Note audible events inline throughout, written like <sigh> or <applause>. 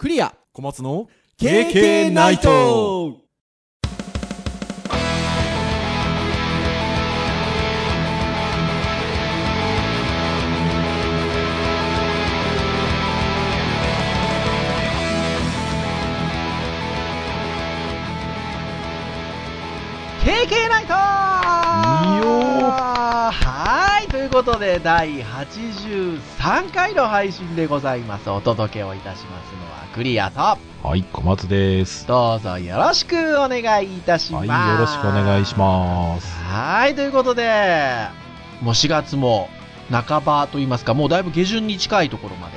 クリア。小松の KK ナイト。イトはい、ということで、第83回の配信でございます。お届けをいたしますのは、クリアと、はい、小松です。どうぞよろしくお願いいたします。はい、よろしくお願いします。はい、ということで、もう4月も半ばといいますか、もうだいぶ下旬に近いところまで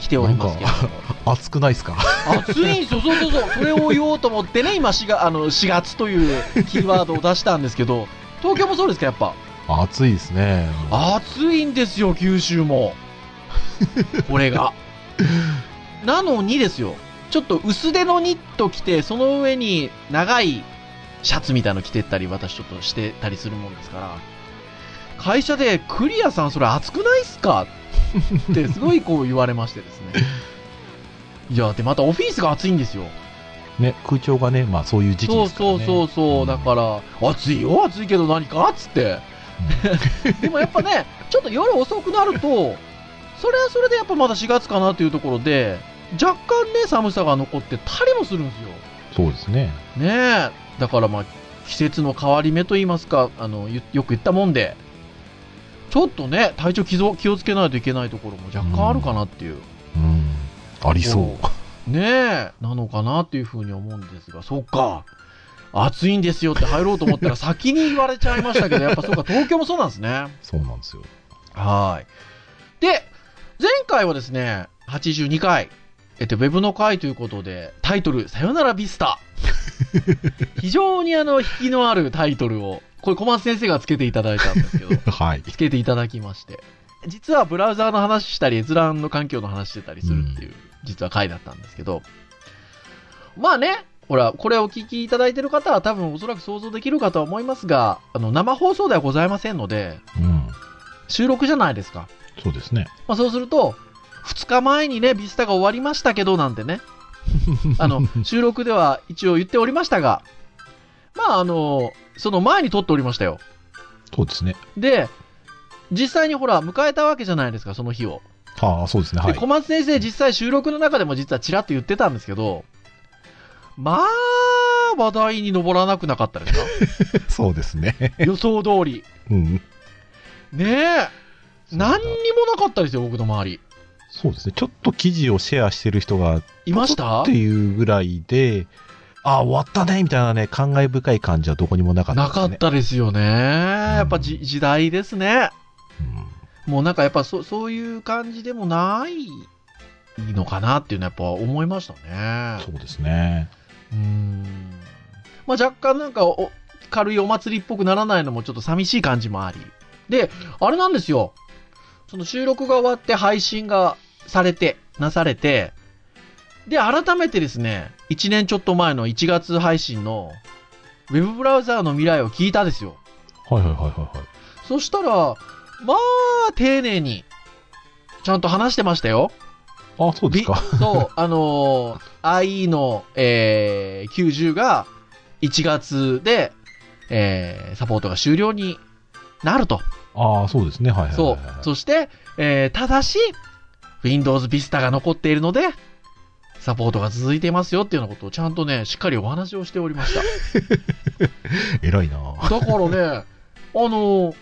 来ておりますけれども。<laughs> 暑くないですか？暑いんですよ、そうそうそう、それを言おうと思ってね、今4月、あの4月というキーワードを出したんですけど、東京もそうですか、やっぱ？暑いですね。暑いんですよ、九州も。<laughs> これが。なのにですよ、ちょっと薄手のニット着て、その上に長いシャツみたいの着てったり、私ちょっとしてたりするもんですから、会社で、クリアさんそれ暑くないっすか？ってすごいこう言われましてですね。<laughs> いや、で、またオフィスが暑いんですよ。ね、空調がね、まあそういう時期そうですからね。そうそうそう、んだから、暑いよ、暑いけど何か？っつって。<laughs> でもやっぱね、ちょっと夜遅くなると、それはそれでやっぱまだ4月かなというところで、若干ね、寒さが残ってたりもするんですよ。そうですね。ねえ。だからまあ、季節の変わり目と言いますか、あの、ゆよく言ったもんで、ちょっとね、体調気を気をつけないといけないところも若干あるかなっていう。うん。ありそう。ねえ、なのかなっていうふうに思うんですが、そっか。暑いんですよって入ろうと思ったら先に言われちゃいましたけど、やっぱそうか、<laughs> 東京もそうなんですね。そうなんですよ。はい。で、前回はですね、82回、えっと、ウェブの回ということで、タイトル、さよならビスタ。<laughs> 非常にあの、引きのあるタイトルを、これ小松先生がつけていただいたんですけど、<laughs> はい。つけていただきまして。実はブラウザーの話したり、閲覧の環境の話してたりするっていう、実は回だったんですけど、まあね、ほら、これをお聞きいただいている方は多分おそらく想像できるかとは思いますが、あの、生放送ではございませんので、うん。収録じゃないですか。そうですね。まあそうすると、2日前にね、ビスタが終わりましたけど、なんてね、<laughs> あの、収録では一応言っておりましたが、まああの、その前に撮っておりましたよ。そうですね。で、実際にほら、迎えたわけじゃないですか、その日を。ああ、そうですね。はで、い小。松先生、実際収録の中でも実はちらっと言ってたんですけど、まあ、話題に上らなくなかったですか？<laughs> そうですね。予想通り。うん。ねえ。何にもなかったですよ、僕の周り。そうですね。ちょっと記事をシェアしてる人が、いました？っていうぐらいで、ああ、終わったね、みたいなね、感慨深い感じはどこにもなかったですね。なかったですよね。やっぱじ時代ですね。うんもうなんかやっぱそそういう感じでもないのかなっていうのはやっぱ思いましたね。そうですね。うーん。まあ若干なんかお軽いお祭りっぽくならないのもちょっと寂しい感じもあり。で、あれなんですよ。その収録が終わって配信がされて、なされて、で、改めてですね、1年ちょっと前の1月配信のウェブブラウザーの未来を聞いたですよ。はいはいはいはいはい。そしたら、まあ、丁寧に、ちゃんと話してましたよ。あそうですか。びそう、あのー IE の、えー、90が1月で、えー、サポートが終了になると。ああ、そうですね。はいはいはいそうはい。。そして、えー、ただし、Windows Vista が残っているので、サポートが続いていますよっていうようなことをちゃんとね、しっかりお話をしておりました。<laughs> 偉いなだからね、あの、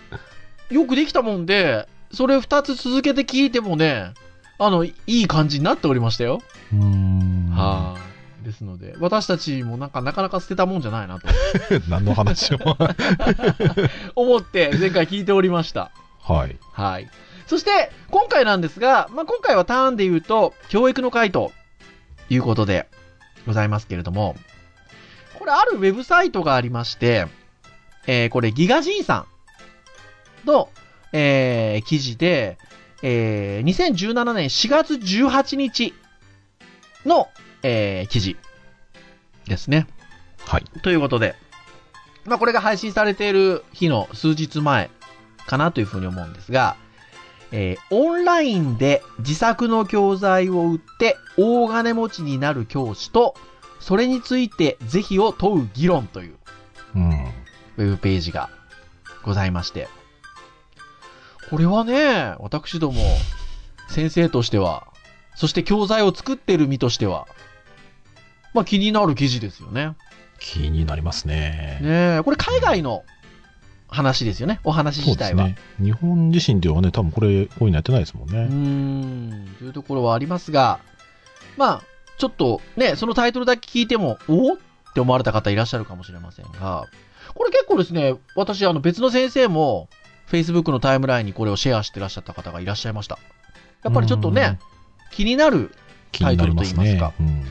よくできたもんで、それ2つ続けて聞いてもね、あの、いい感じになっておりましたよ。うーん。はい。ですので、私たちもなんかなかなか捨てたもんじゃないなと <laughs> 何の話を。<laughs> 思って前回聞いておりました。はい。はい。そして、今回なんですが、まあ、今回はターンで言うと、教育の回ということでございますけれども、これあるウェブサイトがありまして、えーこれギガジンさんの、えー記事で、えー2017年4月18日の、えー記事ですね。はい。ということで、まあこれが配信されている日の数日前かなというふうに思うんですが、えーオンラインで自作の教材を売って大金持ちになる教師と、それについて是非を問う議論といううん。ウェブページがございまして。これはね、私ども、先生としては、そして教材を作ってる身としては、まあ気になる記事ですよね。気になりますね。ねえ、これ海外の話ですよね、お話自体は。ですね。日本自身ではね、多分これ、こういうのやってないですもんね。ん、というところはありますが、まあ、ちょっとね、そのタイトルだけ聞いても、おって思われた方いらっしゃるかもしれませんが、これ結構ですね、私、あの別の先生も、Facebook のタイムラインにこれをシェアしてらっしゃった方がいらっしゃいました。やっぱりちょっとね、気になる。タイトルと言いますうんっ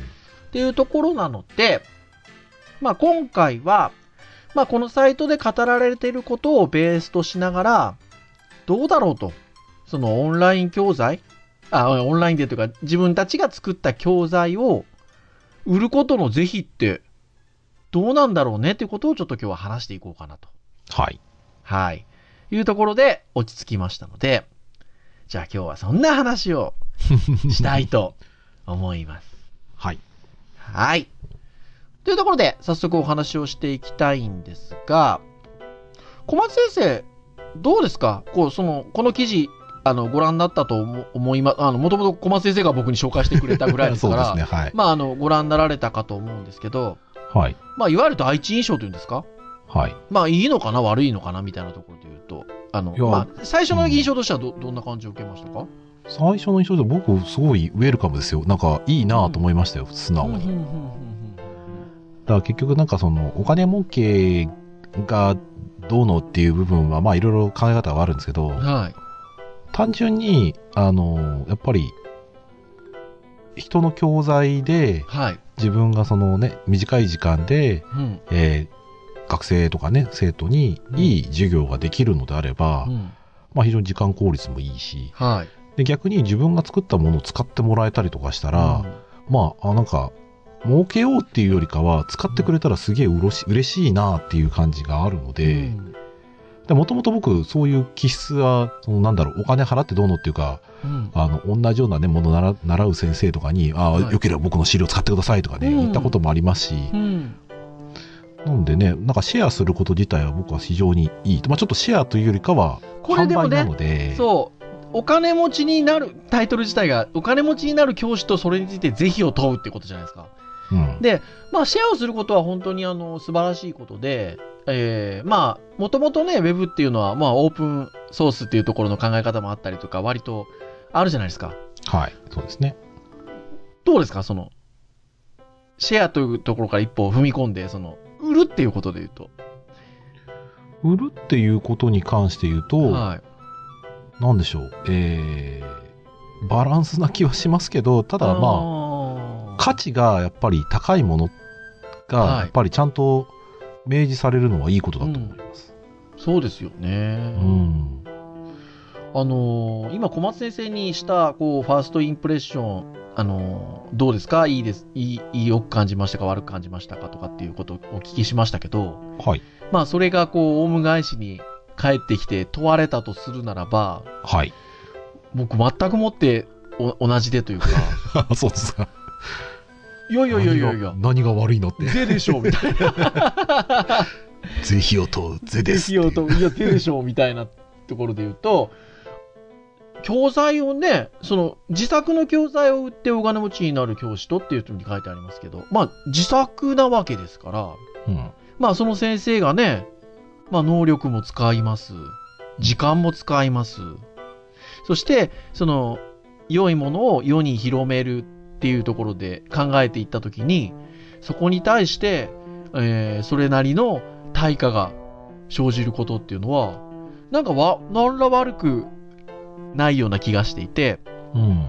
ていうところなので、まあ今回は、まあこのサイトで語られていることをベースとしながら、どうだろうと。そのオンライン教材？あ、オンラインでというか自分たちが作った教材を売ることの是非ってどうなんだろうねってことをちょっと今日は話していこうかなと。はい。はい。いうところで落ち着きましたので、じゃあ今日はそんな話をしたいと思います。<laughs> はい。はい。というところで、早速お話をしていきたいんですが、小松先生、どうですか？こう、その、この記事、あの、ご覧になったと思思いま、あの、もともと小松先生が僕に紹介してくれたぐらいですそから、<laughs> うですね。はい。まあ、あの、ご覧になられたかと思うんですけど、はい。まあ、いわゆる第一印象というんですか？はい。まあ、いいのかな悪いのかなみたいなところで言うと、あのまあ、最初の印象としてはど、どんな感じを受けましたか？最初の印象で僕、すごいウェルカムですよ。なんか、いいなと思いましたよ。素直に。だうんうんうんうんから結局なんかその、お金儲けがどうのっていう部分は、まあいろいろ考え方はあるんですけどうん、はい。単純に、あの、やっぱり、人の教材ではい。自分がそのね、短い時間で、うん。えー学生とかね、生徒にいい授業ができるのであれば、うん。まあ非常に時間効率もいいし、はい。で逆に自分が作ったものを使ってもらえたりとかしたら、うん。まあ、あなんか、儲けようっていうよりかは、使ってくれたらすげえうろし嬉しいなっていう感じがあるので、もともと僕、そういう気質は、そのなんだろう、お金払ってどうのっていうか、うん。あの、同じようなね、ものを習習う先生とかに、ああ、はい。よければ僕の資料使ってくださいとかね、うん。言ったこともありますし、うん。なのでね、なんかシェアすること自体は僕は非常にいい。まあちょっとシェアというよりかは、これでもねなので、そう。お金持ちになる、タイトル自体が、お金持ちになる教師とそれについて是非を問うってことじゃないですか。うん。で、まあ、シェアをすることは本当にあの、素晴らしいことで、えー、まあ、もともとね、ウェブっていうのは、まあ、オープンソースっていうところの考え方もあったりとか、割とあるじゃないですか。はい、そうですね。どうですか？その、シェアというところから一歩踏み込んで、その、売るっていうことで言うと。売るっていうことに関して言うと、はい。なんでしょう、えー、バランスな気はしますけど、ただまあ、あ価値がやっぱり高いものが、はいやっぱりちゃんと明示されるのはいいことだと思います。そうですよね。うん。あのー今小松先生にしたこうファーストインプレッション、あのーどうですか？いいですいいいいよく感じましたか？悪く感じましたか？とかっていうことをお聞きしましたけどはい。まあそれがこうオウム返しに帰ってきて問われたとするならばはい。僕全くもってお同じでというか <laughs> そうですか。いやいやいやいやいや何が何が悪いのって。ぜでしょみたいな <laughs> ぜひを問う、ぜですっていう。いやぜでしょみたいなところで言うと教材をね、その自作の教材を売ってお金持ちになる教師とっていうふうに書いてありますけど、まあ自作なわけですから、うん。まあその先生がね、まあ能力も使います。時間も使います。そして、その良いものを世に広めるっていうところで考えていったときに、そこに対して、えーそれなりの対価が生じることっていうのは、なんかわ、何ら悪くないような気がしていて、うん。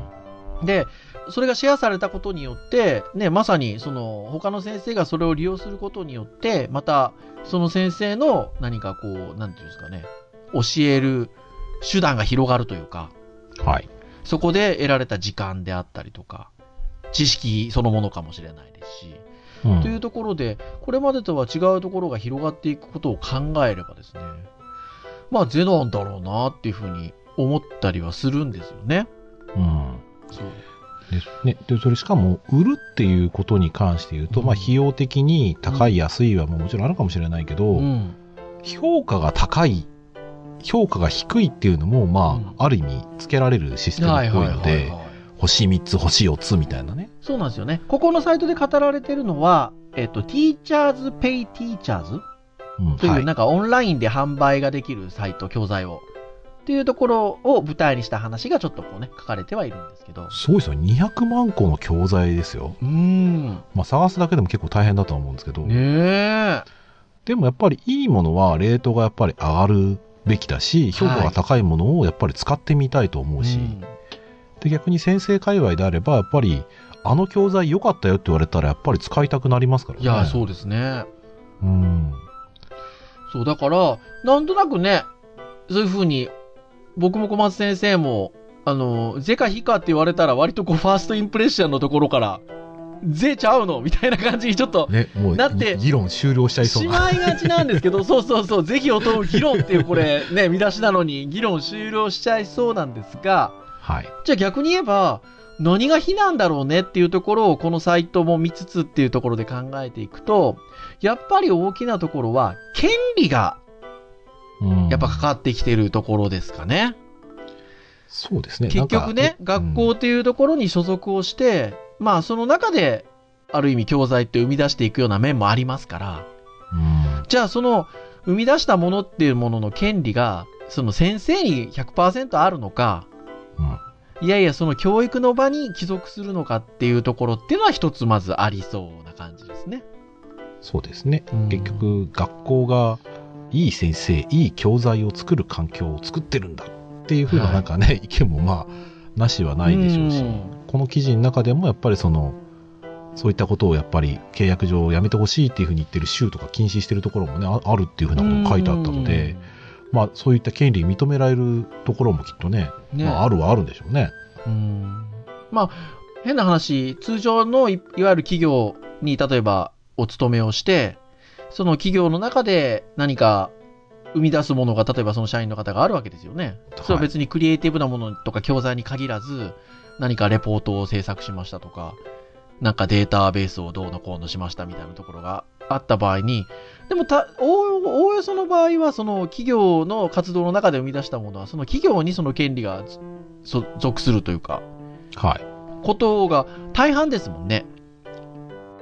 で、それがシェアされたことによって、ね、まさにその他の先生がそれを利用することによって、またその先生の何かこう、なんていうんですかね、教える手段が広がるというか、はい。そこで得られた時間であったりとか、知識そのものかもしれないですし、うんというところで、これまでとは違うところが広がっていくことを考えればですね、まあゼなんだろうなっていうふうに思ったりはするんですよね。うん。そう。ですね。で、それしかも、売るっていうことに関して言うと、うんまあ、費用的に高い、安いはもちろんあるかもしれないけど、うん。評価が高い、評価が低いっていうのも、まあ、うんある意味、つけられるシステムっぽいので、星3つ、星4つみたいなね。そうなんですよね。ここのサイトで語られてるのは、えっと、Teachers Pay Teachers うん、という、はい。なんかオンラインで販売ができるサイト、教材を。っていうところを舞台にした話がちょっとこうね、書かれてはいるんですけど。すごいですよ。200万個の教材ですよ。うーん。まあ、探すだけでも結構大変だとは思うんですけど、ねえ。でもやっぱりいいものは、レートがやっぱり上がるべきだし、評価が高いものをやっぱり使ってみたいと思うし、うんで逆に先生界隈であればやっぱりあの教材良かったよって言われたらやっぱり使いたくなりますからねいや、そうですね。うんそう、だから、なんとなくね、そういうふうに、僕も小松先生も、あの、ゼか非かって言われたら、割とこう、ファーストインプレッションのところから、ゼちゃうの？みたいな感じにちょっと、ねもうだって議論終了しちゃいそうしなまいがちなんですけど、そうそうそう、ぜひを問う議論っていう、これ、ね、見出しなのに、議論終了しちゃいそうなんですが、はい。じゃあ逆に言えば、何が非なんだろうねっていうところを、このサイトも見つつっていうところで考えていくと、やっぱり大きなところは、権利がうん。やっぱかかってきてるところですかね。そうですね。結局ね、学校っていうところに所属をして、まあその中で、ある意味教材って生み出していくような面もありますから、うん。じゃあその生み出したものっていうものの権利が、その先生に100%あるのか、うん。いやいやその教育の場に帰属するのかっていうところっていうのは一つまずありそうな感じですね。そうですね。うん。結局学校がいい先生いい教材を作る環境を作ってるんだっていうふうなはいなんかね、意見もまあなしはないでしょうし、うん。この記事の中でもやっぱりそのそういったことをやっぱり契約上やめてほしいっていうふうに言ってる州とか禁止してるところもねああるっていうふうなことも書いてあったので、まあそういった権利認められるところもきっとねね。まあ、あるはあるんでしょうね。うん。まあ、変な話、通常のいいわゆる企業に例えばお勤めをして、その企業の中で何か生み出すものが、例えばその社員の方があるわけですよね。それは別にクリエイティブなものとか教材に限らず、何かレポートを制作しましたとか、なんかデータベースをどうのこうのしましたみたいなところがあった場合に、でもた、おおおよその場合は、その企業の活動の中で生み出したものは、その企業にその権利がそ属するというか、はい。ことが大半ですもんね。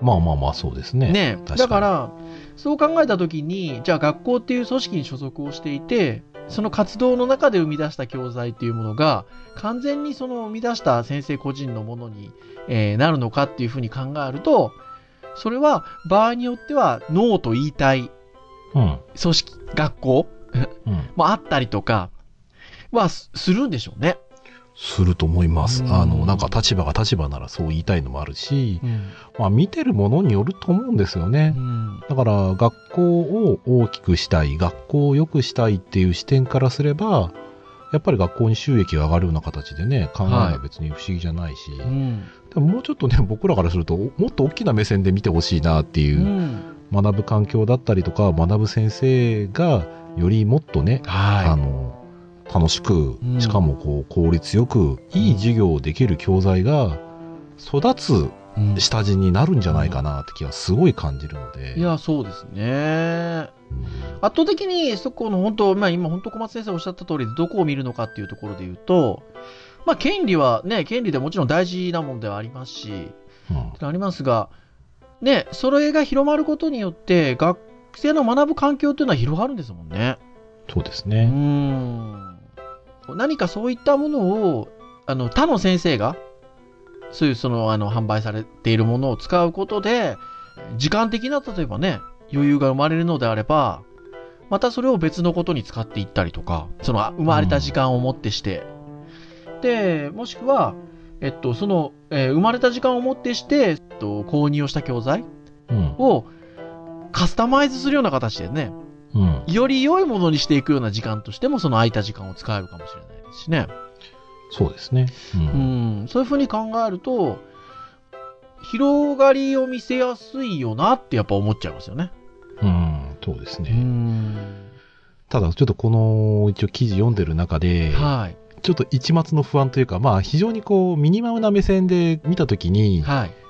まあまあまあそうですね。ねだから、そう考えたときに、じゃあ学校っていう組織に所属をしていて、その活動の中で生み出した教材っていうものが、完全にその生み出した先生個人のものに、えーなるのかっていうふうに考えると、それは場合によってはノーと言いたいうん。組織、学校うん。<laughs> もあったりとかはすするんでしょうね。すると思います。うんあの、なんか立場が立場ならそう言いたいのもあるし、うん。まあ見てるものによると思うんですよね。だから学校を大きくしたい、学校を良くしたいっていう視点からすれば、やっぱり学校に収益が上がるような形でね、考えは別に不思議じゃないし、うん。でももうちょっとね、僕らからすると、もっと大きな目線で見てほしいなってう。いううん学ぶ環境だったりとか、学ぶ先生がよりもっとね、あはの、楽しくう、んしかもこう効率よく、いい授業をできる教材が育つ下地になるんじゃないかなって気はすごい感じるので。いや、そうですね。うん圧倒的にそこの本当、まあ今本当小松先生おっしゃった通りでどこを見るのかっていうところで言うと、まあ権利はね、権利でもちろん大事なものではありますし、うんありますが、ね、それが広まることによって学生の学ぶ環境っていうのは広がるんですもんね。うそうですね。ん。何かそういったものを、あの、他の先生が、そういうその、あの、販売されているものを使うことで、時間的な、例えばね、余裕が生まれるのであれば、またそれを別のことに使っていったりとか、その、生まれた時間をもってして、で、もしくは、えっと、その、えー生まれた時間をもってして、えっと、購入をした教材うん。をカスタマイズするような形でね、うん。より良いものにしていくような時間としても、その空いた時間を使えるかもしれないですしね。そうですね。う。うんん、そういうふうに考えると、広がりを見せやすいよなってやっぱ思っちゃいますよね。うん。そうですうね。ん。ただ、ちょっとこの、一応記事読んでる中で、はい。ちょっと一末の不安というか、まあ非常にこう、ミニマムな目線で見たときに、はい。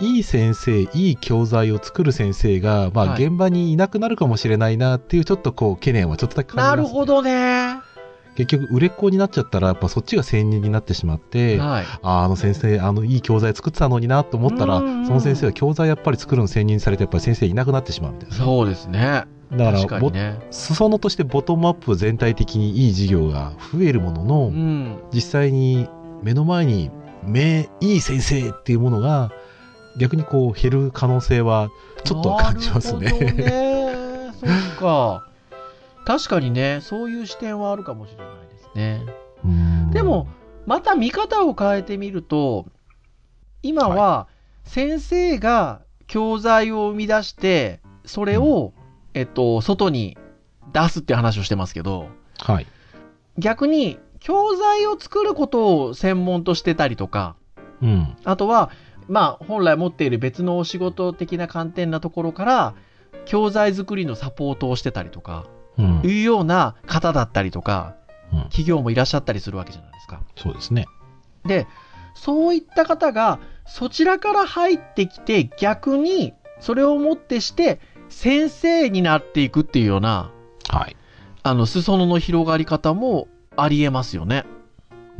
いい先生、いい教材を作る先生が、まあはい現場にいなくなるかもしれないなっていうちょっとこう、懸念はちょっとだけ感じます、なるほどね。結局、売れっ子になっちゃったら、やっぱそっちが専任になってしまって、はい。あーあの先生、あのいい教材作ってたのになと思ったら、うんうんその先生は教材やっぱり作るの専任されて、やっぱり先生いなくなってしまうみたいな。そうですね。だからぼね。裾野としてボトムアップ全体的にいい事業が増えるものの、うん。実際に目の前に目いい先生っていうものが逆にこう減る可能性はちょっとは感じますね。ね。そっか。確かにね、そういう視点はあるかもしれないですね。うんでも、また見方を変えてみると、今は先生が教材を生み出して、それを、えっと、外に出すって話をしてますけど、はい。逆に教材を作ることを専門としてたりとか、うん。あとは、まあ、本来持っている別のお仕事的な観点なところから、教材作りのサポートをしてたりとか、うんいうような方だったりとか、うん企業もいらっしゃったりするわけじゃないですか。そうですね。で、そういった方がそちらから入ってきて逆にそれをもってして先生になっていくっていうようなはい。あの裾野の広がり方もありえますよね。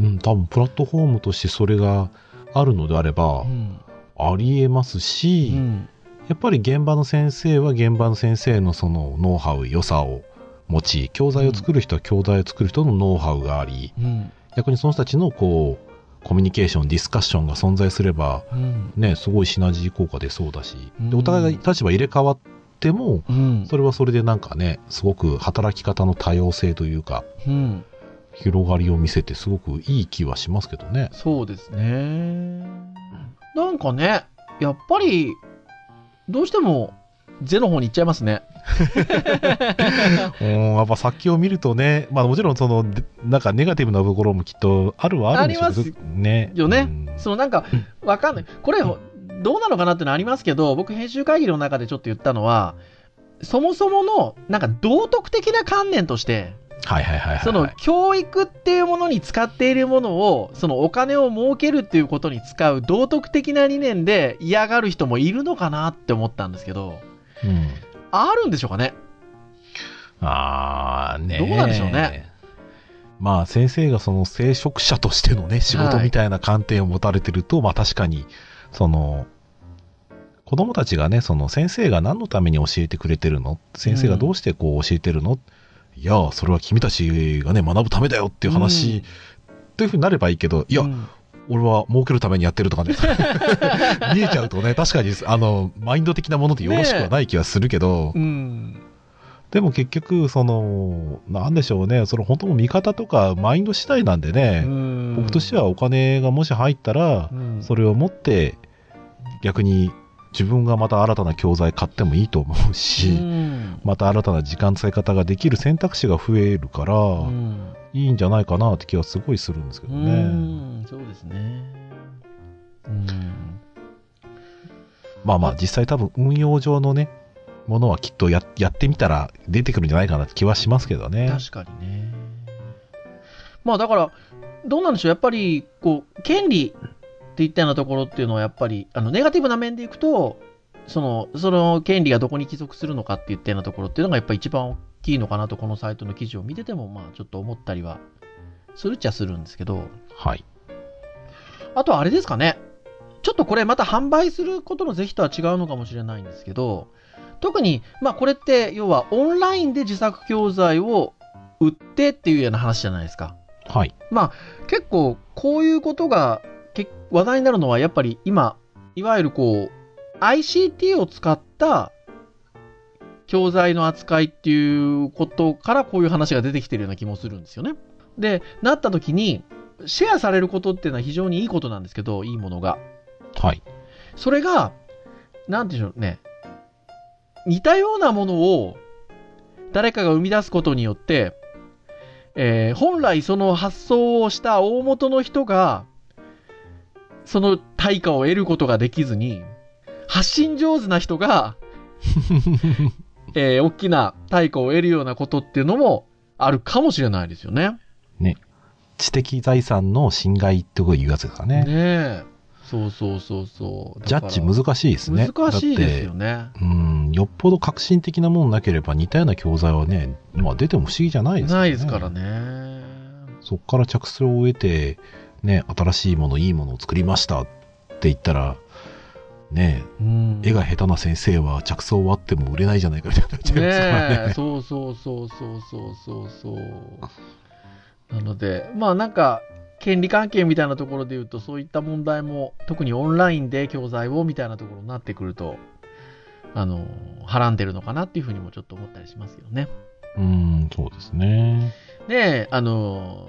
うん、多分プラットフォームとしてそれがあるのであれば、うん。ありえますうし、ん。やっぱり現場の先生は現場の先生のそのノウハウ、良さを持ち、教材を作る人は教材を作る人のノウハウがあり、うん。逆にその人たちのこう、コミュニケーション、ディスカッションが存在すれば、うん。ね、すごいシナジー効果出そうだし、うんでお互いが立場入れ替わっても、うん。それはそれでなんかね、すごく働き方の多様性というか、うん。広がりを見せてすごくいい気はしますけどね。そうですね。なんかね、やっぱり、どうしても、ゼの方に行っちゃいますね。<laughs> うん、やっぱ先を見るとね、まあもちろんその、でなんかネガティブなところもきっとあるはあるんでしょうけどあね。よねうんそのなんか、わかんない。これ、どうなのかなってのありますけど、僕編集会議の中でちょっと言ったのは、そもそもの、なんか道徳的な観念として、はいはいはいはい。その教育っていうものに使っているものを、そのお金を儲けるっていうことに使う道徳的な理念で嫌がる人もいるのかなって思ったんですけど、うんあるんでしょうかね？あーねどうなんでしょうね？まあ先生がその聖職者としてのね、仕事みたいな観点を持たれてると、まあ確かに、その、子供たちがね、その先生が何のために教えてくれてるの？先生がどうしてこう教えてるの、いや、それは君たちがね、学ぶためだよっていう話、というふうになればいいけど、いや、うん。俺は儲けるためにやってるとかね、<laughs> 見えちゃうとね、確かに、あの、マインド的なものでよろしくはない気はするけど、うん。でも結局、その、なんでしょうね、その本当の見方とかマインド次第なんでね、うん。僕としてはお金がもし入ったらう、ん。それを持って、逆に自分がまた新たな教材買ってもいいと思ううし、んまた新たな時間使い方ができる選択肢が増えるから、うんいいんじゃないかなって気はすごいするんですけどうね。んそうですね。うんまあまあ実際多分運用上のね、ものはきっとややってみたら出てくるんじゃないかなって気はしますけどね。確かにね。まあだから、どうなんでしょう、やっぱり、こう、権利っていったようなところっていうのは、やっぱり、あの、ネガティブな面でいくと、その、その権利がどこに帰属するのかっていったようなところっていうのが、やっぱり一番大きいのかなと、このサイトの記事を見てても、まあ、ちょっと思ったりは、するっちゃするんですけど、はい。あとはあれですかね。ちょっとこれまた販売することの是非とは違うのかもしれないんですけど、特に、まあこれって要はオンラインで自作教材を売ってっていうような話じゃないですか。はい。結構こういうことがけ話題になるのはやっぱり今、いわゆるこう ICT を使った教材の扱いっていうことからこういう話が出てきてるような気もするんですよね。で、なった時に、シェアされることっていうのは非常にいいことなんですけど、いいものが。はい。それが、なんていうんでしょうね。似たようなものを誰かが生み出すことによって、えー本来その発想をした大元の人が、その対価を得ることができずに、発信上手な人が、<laughs> えー大きな対価を得るようなことっていうのもあるかもしれないですよね。知的財産の侵害ってことを言うやつですかね。ねえ。そうそうそうそう。ジャッジ難しいですね。難しいですよだね。うん、よっぽど革新的なものなければ似たような教材はね、まあ出ても不思議じゃないですないですから。ね。そこから着想を得て、ね、新しいもの、いいものを作りましたって言ったら、ね、うん絵が下手な先生は着想はあっても売れないじゃないかみたいになっちゃいますからね。そうそうそうそうそうそうそう。なので、まあなんか、権利関係みたいなところで言うと、そういった問題も、特にオンラインで教材をみたいなところになってくると、あの、はらんでるのかなっていうふうにもちょっと思ったりしますけどね。うん、そうですね。で、あの、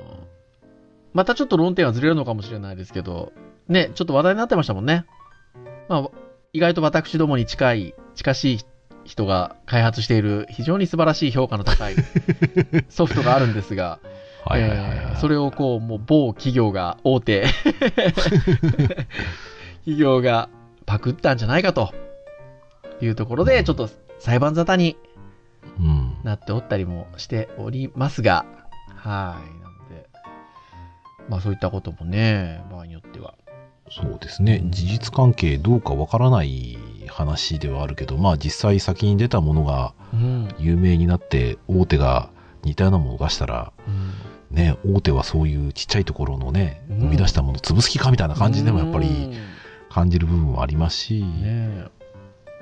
またちょっと論点はずれるのかもしれないですけど、ね、ちょっと話題になってましたもんね。まあ、意外と私どもに近い、近しい人が開発している非常に素晴らしい評価の高い <laughs> ソフトがあるんですが、それをこう、もう某企業が、大手 <laughs> 企業がパクったんじゃないかというところで、ちょっと裁判沙汰にうん。なっておったりもしておりますが、はい。まあそういったこともね、場合によっては。そうですね。事実関係どうかわからない話ではあるけど、まあ実際先に出たものがうん。有名になって、大手が似たようなものを出したら、ね、大手はそういうちっちゃいところのね、うん生み出したものを潰す気かみたいな感じでもやっぱりうん感じる部分はありますし、ね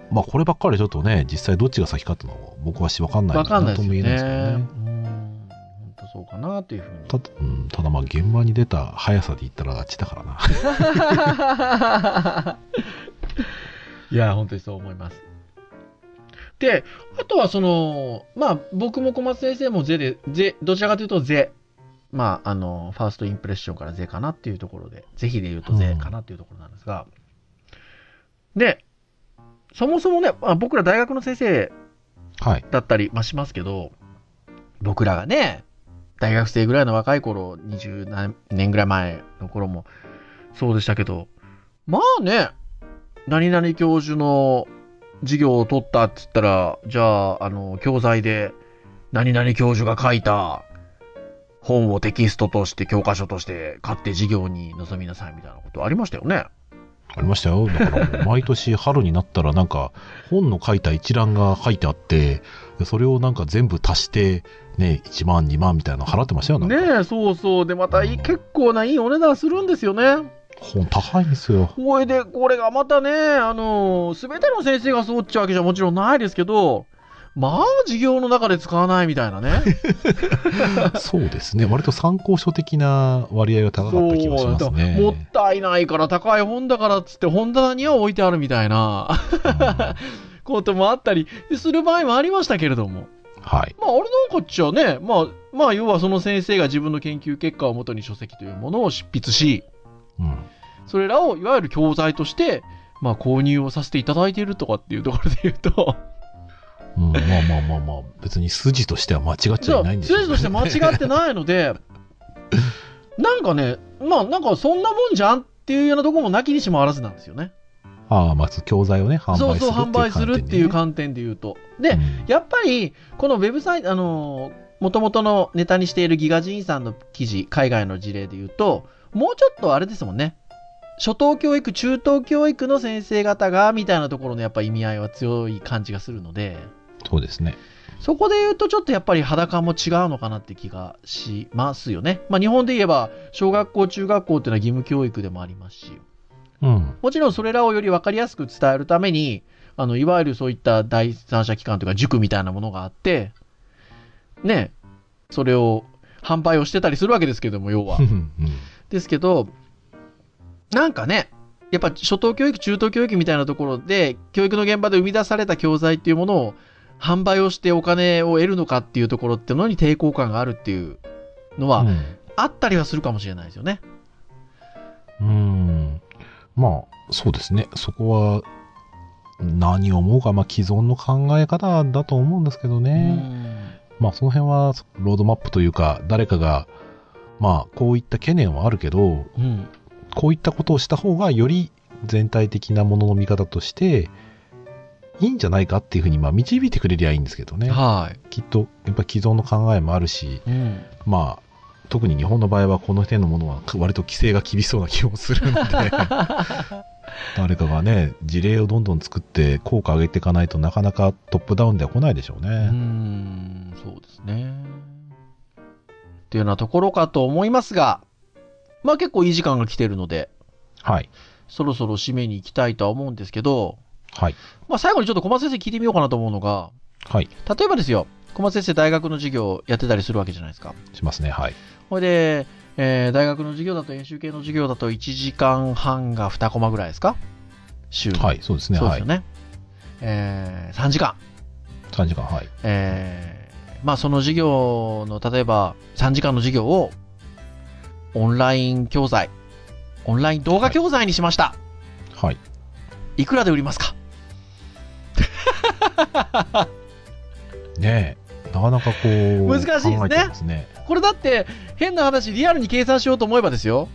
まあこればっかりちょっとね、実際どっちが先かっていうのは僕はしわかんないないと。も言えないですけどうん。ね。そうかなっていうふうに。た,、うん、ただまあ現場に出た速さで言ったらあっちだからな。<laughs> いや、本当にそう思います。で、あとはその、まあ、僕も小松先生もゼで、ゼ、どちらかというとゼ、まあ、あの、ファーストインプレッションからゼかなっていうところで、ぜひで言うとゼかなっていうところなんですが、で、そもそもね、まあ、僕ら大学の先生はい。だったり、まあ、しますけど、僕らがね、大学生ぐらいの若い頃、20何年ぐらい前の頃もそうでしたけど、まあね、何々教授の授業を取ったって言ったら、じゃあ、あの、教材で、何々教授が書いた本をテキストとして、教科書として買って授業に臨みなさいみたいなことありましたよね。ありましたよ。だから、毎年春になったらなんか、本の書いた一覧が書いてあって、でそれをなんか全部足して、ね、1万、2万みたいなの払ってましたよ。なんかねえ、そうそう。で、またいい結構ないいお値段するんですよね。本高いんですよ。これで、これがまたね、あの、すべての先生がそうっちゃうわけじゃもちろんないですけど、まあ、授業の中で使わないみたいなね。<laughs> そうですね。割と参考書的な割合が高かった気がしますね。もったいないから高い本だからっつって本棚には置いてあるみたいな <laughs> こともあったりする場合もありましたけれども。はい。まあ、俺なんかっちゃね、まあ、まあ、要はその先生が自分の研究結果をもとに書籍というものを執筆し、うん。それらをいわゆる教材として、まあ、購入をさせていただいているとかっていうところで言うと、うん、まあまあまあまあ、別に筋としては間違っちゃいないんでしょう筋として間違ってないので、なんかね、まあなんかそんなもんじゃんっていうようなところもなきにしもあらずなんですよね。ああ、まず教材をね、販売するそうそう、販売するっていう感観点で言うと。で、うんやっぱり、このウェブサイト、あのー、もともとのネタにしているギガ人さんの記事、海外の事例で言うと、もうちょっとあれですもんね。初等教育、中等教育の先生方が、みたいなところのやっぱ意味合いは強い感じがするので、そうですね。そこで言うとちょっとやっぱり肌感も違うのかなって気がしますよね。まあ日本で言えば、小学校、中学校っていうのは義務教育でもありますし、うん。もちろんそれらをより分かりやすく伝えるために、あの、いわゆるそういった第三者機関というか塾みたいなものがあって、ね、それを販売をしてたりするわけですけども、要はう。んですけど、なんかね、やっぱ初等教育、中等教育みたいなところで、教育の現場で生み出された教材っていうものを販売をしてお金を得るのかっていうところってのに抵抗感があるっていうのは、あったりはするかもしれないですよね。うん。うんまあ、そうですね。そこは、何を思うか、まあ、既存の考え方だと思うんですけどね。まあ、その辺は、ロードマップというか、誰かが、まあ、こういった懸念はあるけど、うん。うん。こういったことをした方が、より全体的なものの見方として、いいんじゃないかっていうふうに、まあ、導いてくれりゃいいんですけどね。はきっと、やっぱ既存の考えもあるし、い。うん。まあ、特に日本の場合はこの点のものは割と規制が厳しそうな気もするので <laughs> 誰かがね事例をどんどん作って効果上げていかないとなかなかトップダウンでは来ないでしょうね。うーん、そうですね。っていうようなところかと思いますが、まあ結構いい時間が来てるので、はい。そろそろ締めに行きたいとは思うんですけど、はい。まあ最後にちょっと小松先生聞いてみようかなと思うのが、はい。例えばですよ、小松先生大学の授業やってたりするわけじゃないですか。しますね。はい。ほれで、えー大学の授業だと演習系の授業だと1時間半が2コマぐらいですか？週にはい。そうですね。はいそうですよ。ね。えー3時間。3時間。はい。えーまあその授業の、例えば3時間の授業をオンライン教材、オンライン動画教材にしました。はい。い、くらで売りますか？ねえ。なかなかこう。難しいですねすね。これだって変な話、リアルに計算しようと思えばですよ。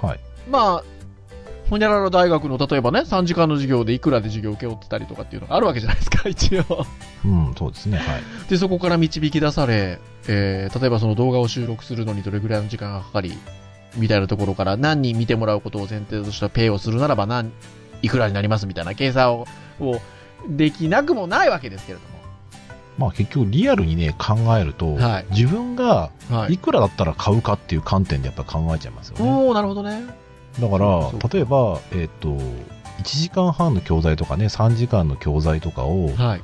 はい。まあ、ほにゃらら大学の例えばね、3時間の授業でいくらで授業を受け負ってたりとかっていうのがあるわけじゃないですか、<laughs> 一応。うん、そうですね。はい。で、そこから導き出され、えー例えばその動画を収録するのにどれぐらいの時間がかかり、みたいなところから何人見てもらうことを前提としたペイをするならば何、いくらになりますみたいな計算を、をできなくもないわけですけれどまあ結局リアルにね、考えると、はい自分がいくらだったら買うかっていう観点でやっぱ考えちゃいますよね。おー、なるほどね。だから例えば、えっ、と、1時間半の教材とかね、3時間の教材とかを、はい。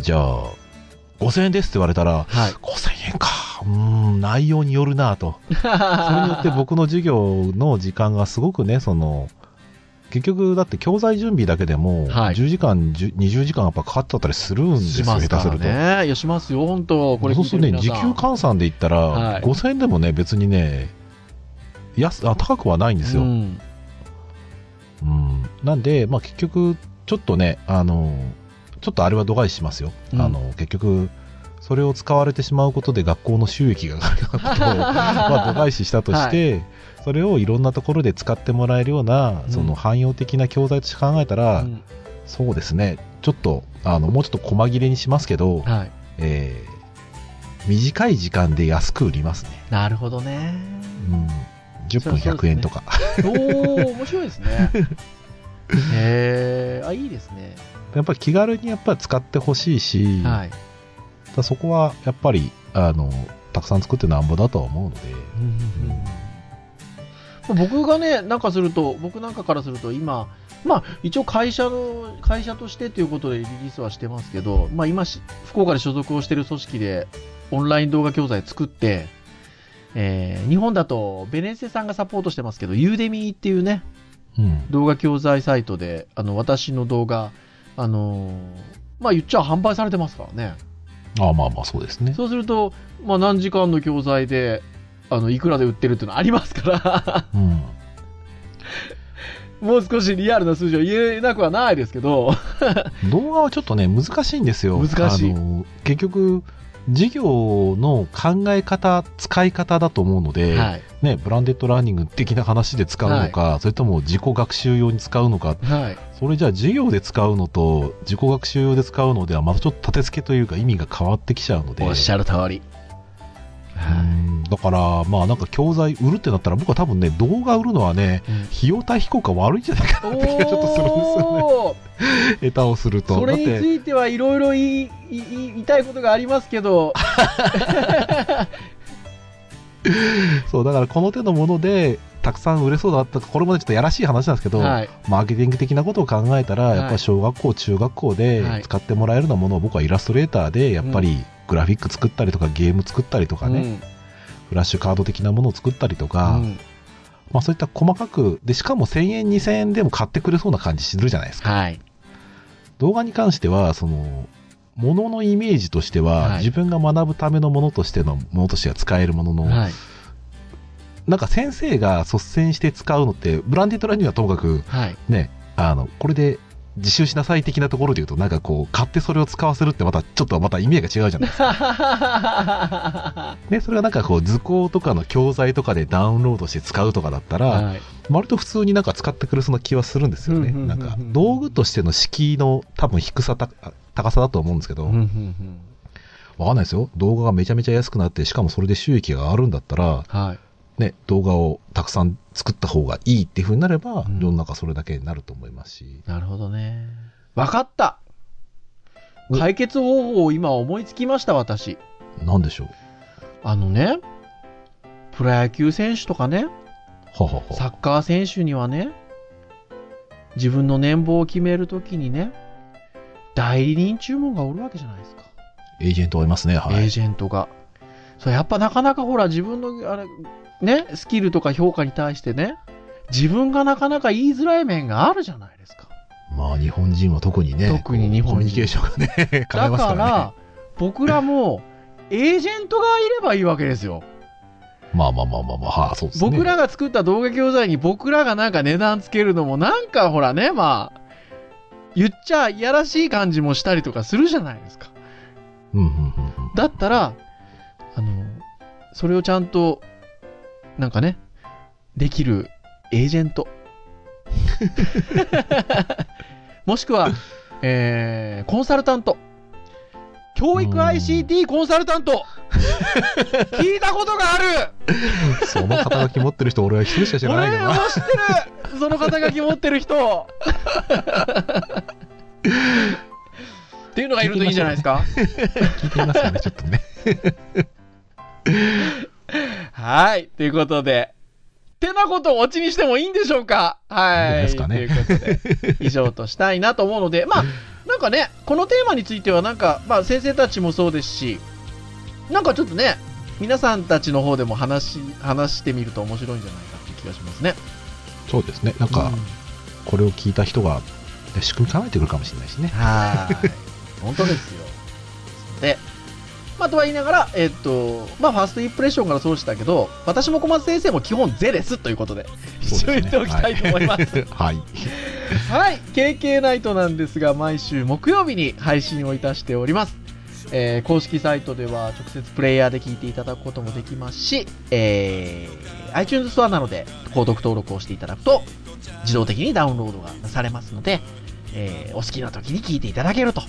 じゃあ、5000円ですって言われたら、はい。5000円か。うーん、内容によるなと。<laughs> それによって僕の授業の時間がすごくね、その、結局、だって教材準備だけでも、はい10時間、10 20時間やっぱかかっちゃったりするんですよ、すから下手すると。ね。いや、しますよ、本当これそうするとね、時給換算で言ったら、はい5000円でもね、別にね、安あ高くはないんですよ。ううんんなんで、まあ、結局、ちょっとね、あの、ちょっとあれは度外視しますよ。うんあの結局、それを使われてしまうことで学校の収益が上がることを、<laughs> まあ、度外視したとして、それをいろんなところで使ってもらえるような、うんその汎用的な教材として考えたら、うんそうですね、ちょっと、あの、もうちょっと細切れにしますけど、はい。えー短い時間で安く売りますね。なるほどね。うん、10分そうそうですね100円とか。おー、面白いですね。<laughs> へー、あ、いいですね。やっぱり気軽にやっぱり使ってほしいし、はい。だそこはやっぱり、あの、たくさん作ってなんぼだとは思うので、僕がね、なんかすると、僕なんかからすると、今、まあ、一応会社の、会社としてということでリリースはしてますけど、まあ今し、福岡で所属をしている組織で、オンライン動画教材作って、えー日本だと、ベネッセさんがサポートしてますけど、ユーデミーっていうね、うん。動画教材サイトで、あの、私の動画、あのーまあ言っちゃ販売されてますからね。ああまあまあそうですね。そうすると、まあ何時間の教材で、あの、いくらで売ってるっていうのありますから、うん。もう少しリアルな数字は言えなくはないですけど、動画はちょっとね、難しいんですよ。難しい結局、授業の考え方、使い方だと思うので、はい。ね、ブランデッドラーニング的な話で使うのか、それとも自己学習用に使うのか、はい。それじゃあ授業で使うのと自己学習用で使うのではまたちょっと立て付けというか意味が変わってきちゃうので。おっしゃる通り。うんだから、まあなんか教材売るってなったら僕は多分ね、動画売るのはね、費用対比効果悪いんじゃないかなって気がちょっとするんですよね。下手をすると。それについてはいろいろ言い言いたいことがありますけど、<laughs> そう、だからこの手のもので、たくさん売れそうだったこれもねちょっとやらしい話なんですけど、はい。マーケティング的なことを考えたら、はいやっぱり小学校、中学校ではい。使ってもらえるようなものを僕はイラストレーターで、やっぱりグラフィック作ったりとか、ゲーム作ったりとかね、うんフラッシュカード的なものを作ったりとか、うんまあそういった細かく、で、しかも1000円、2000円でも買ってくれそうな感じするじゃないですか。はい。動画に関しては、その、もののイメージとしては、はい自分が学ぶためのものとしてのものとしては使えるものの、はい。なんか先生が率先して使うのって、ブランディットラインにはともかく、はい。ね、あの、これで自習しなさい的なところで言うと、なんかこう、買ってそれを使わせるってまた、ちょっとまた意味が違うじゃないですか。<laughs> はね、それがなんかこう、図工とかの教材とかでダウンロードして使うとかだったら、い。割と普通になんか使ってくれそうな気はするんですよね。なんんか、道具としての敷居の多分低さた、高さだと思うんですけど、うんうんうんわかんないですよ。動画がめちゃめちゃ安くなって、しかもそれで収益が上がるんだったら、はい。ね、動画をたくさん作った方がいいっていう風になれば、うん世の中それだけになると思いますし。なるほどね。わかったお解決方法を今思いつきました、私。なんでしょう？あのね、プロ野球選手とかね、ははは。サッカー選手にはね、自分の年俸を決めるときにね、代理人注文がおるわけじゃないですか。エージェントはいますね。はい。エージェントが。それやっぱなかなかほら自分のあれ、ね、スキルとか評価に対してね、自分がなかなか言いづらい面があるじゃないですか。まあ日本人は特にね、特に日本コミュニケーションがね、考 <laughs> えだますからね。から、僕らも、エージェントがいればいいわけですよ。まあまあまあまあまあ、はあ、そうですね。僕らが作った動画教材に僕らがなんか値段つけるのもなんかほらね、まあ、言っちゃいやらしい感じもしたりとかするじゃないですか。うんうんうんうん。だったら、それをちゃんと、なんかね、できるエージェント。<laughs> もしくは、えー、コンサルタント。教育 ICT コンサルタント <laughs> 聞いたことがあるその肩書き持ってる人、俺は一人しか知らないけどな。俺も知ってるその肩書き持ってる人 <laughs> っていうのがいるといいんじゃないですか？聞いてみますかね、ちょっとね。はい。ということで、てなことをオチにしてもいいんでしょうか？はい。ですかねということで、以上としたいなと思うので、まあ、なんかね、このテーマについては、なんか、まあ、先生たちもそうですし、なんかちょっとね、皆さんたちの方でも話し、話してみると面白いんじゃないかっていう気がしますね。そうですね。なんかうん、これを聞いた人が、ね仕組み考えてくるかもしれないしね。はーい。本当ですよ。で、まあ、とは言いながら、えっと、まあ、ファーストインプレッションからそうしたけど、私も小松先生も基本ゼレスということで、一応言っておきたいと思います。<laughs> はい。はい、KK ナイトなんですが、毎週木曜日に配信をいたしております。えー公式サイトでは直接プレイヤーで聞いていただくこともできますし、えー iTunes ストアなので購読登録をしていただくと自動的にダウンロードがなされますので、えーお好きな時に聞いていただけると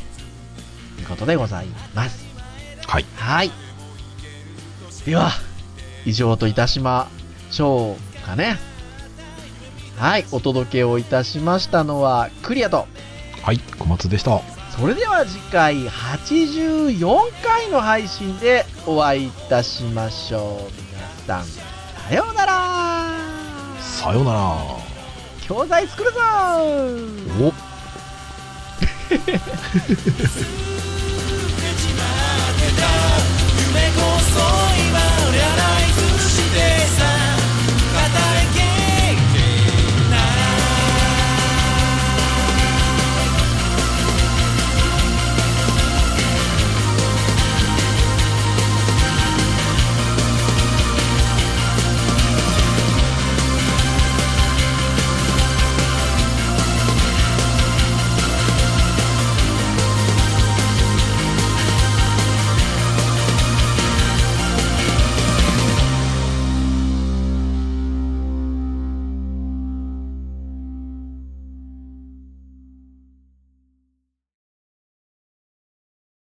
いうことでございます。はい。はい。では、以上といたしましょうかね。はい、お届けをいたしましたのはクリアと、はい。小松でした。それでは次回84回の配信でお会いいたしましょう。皆さん、さようならさようなら。教材作るぞお <laughs>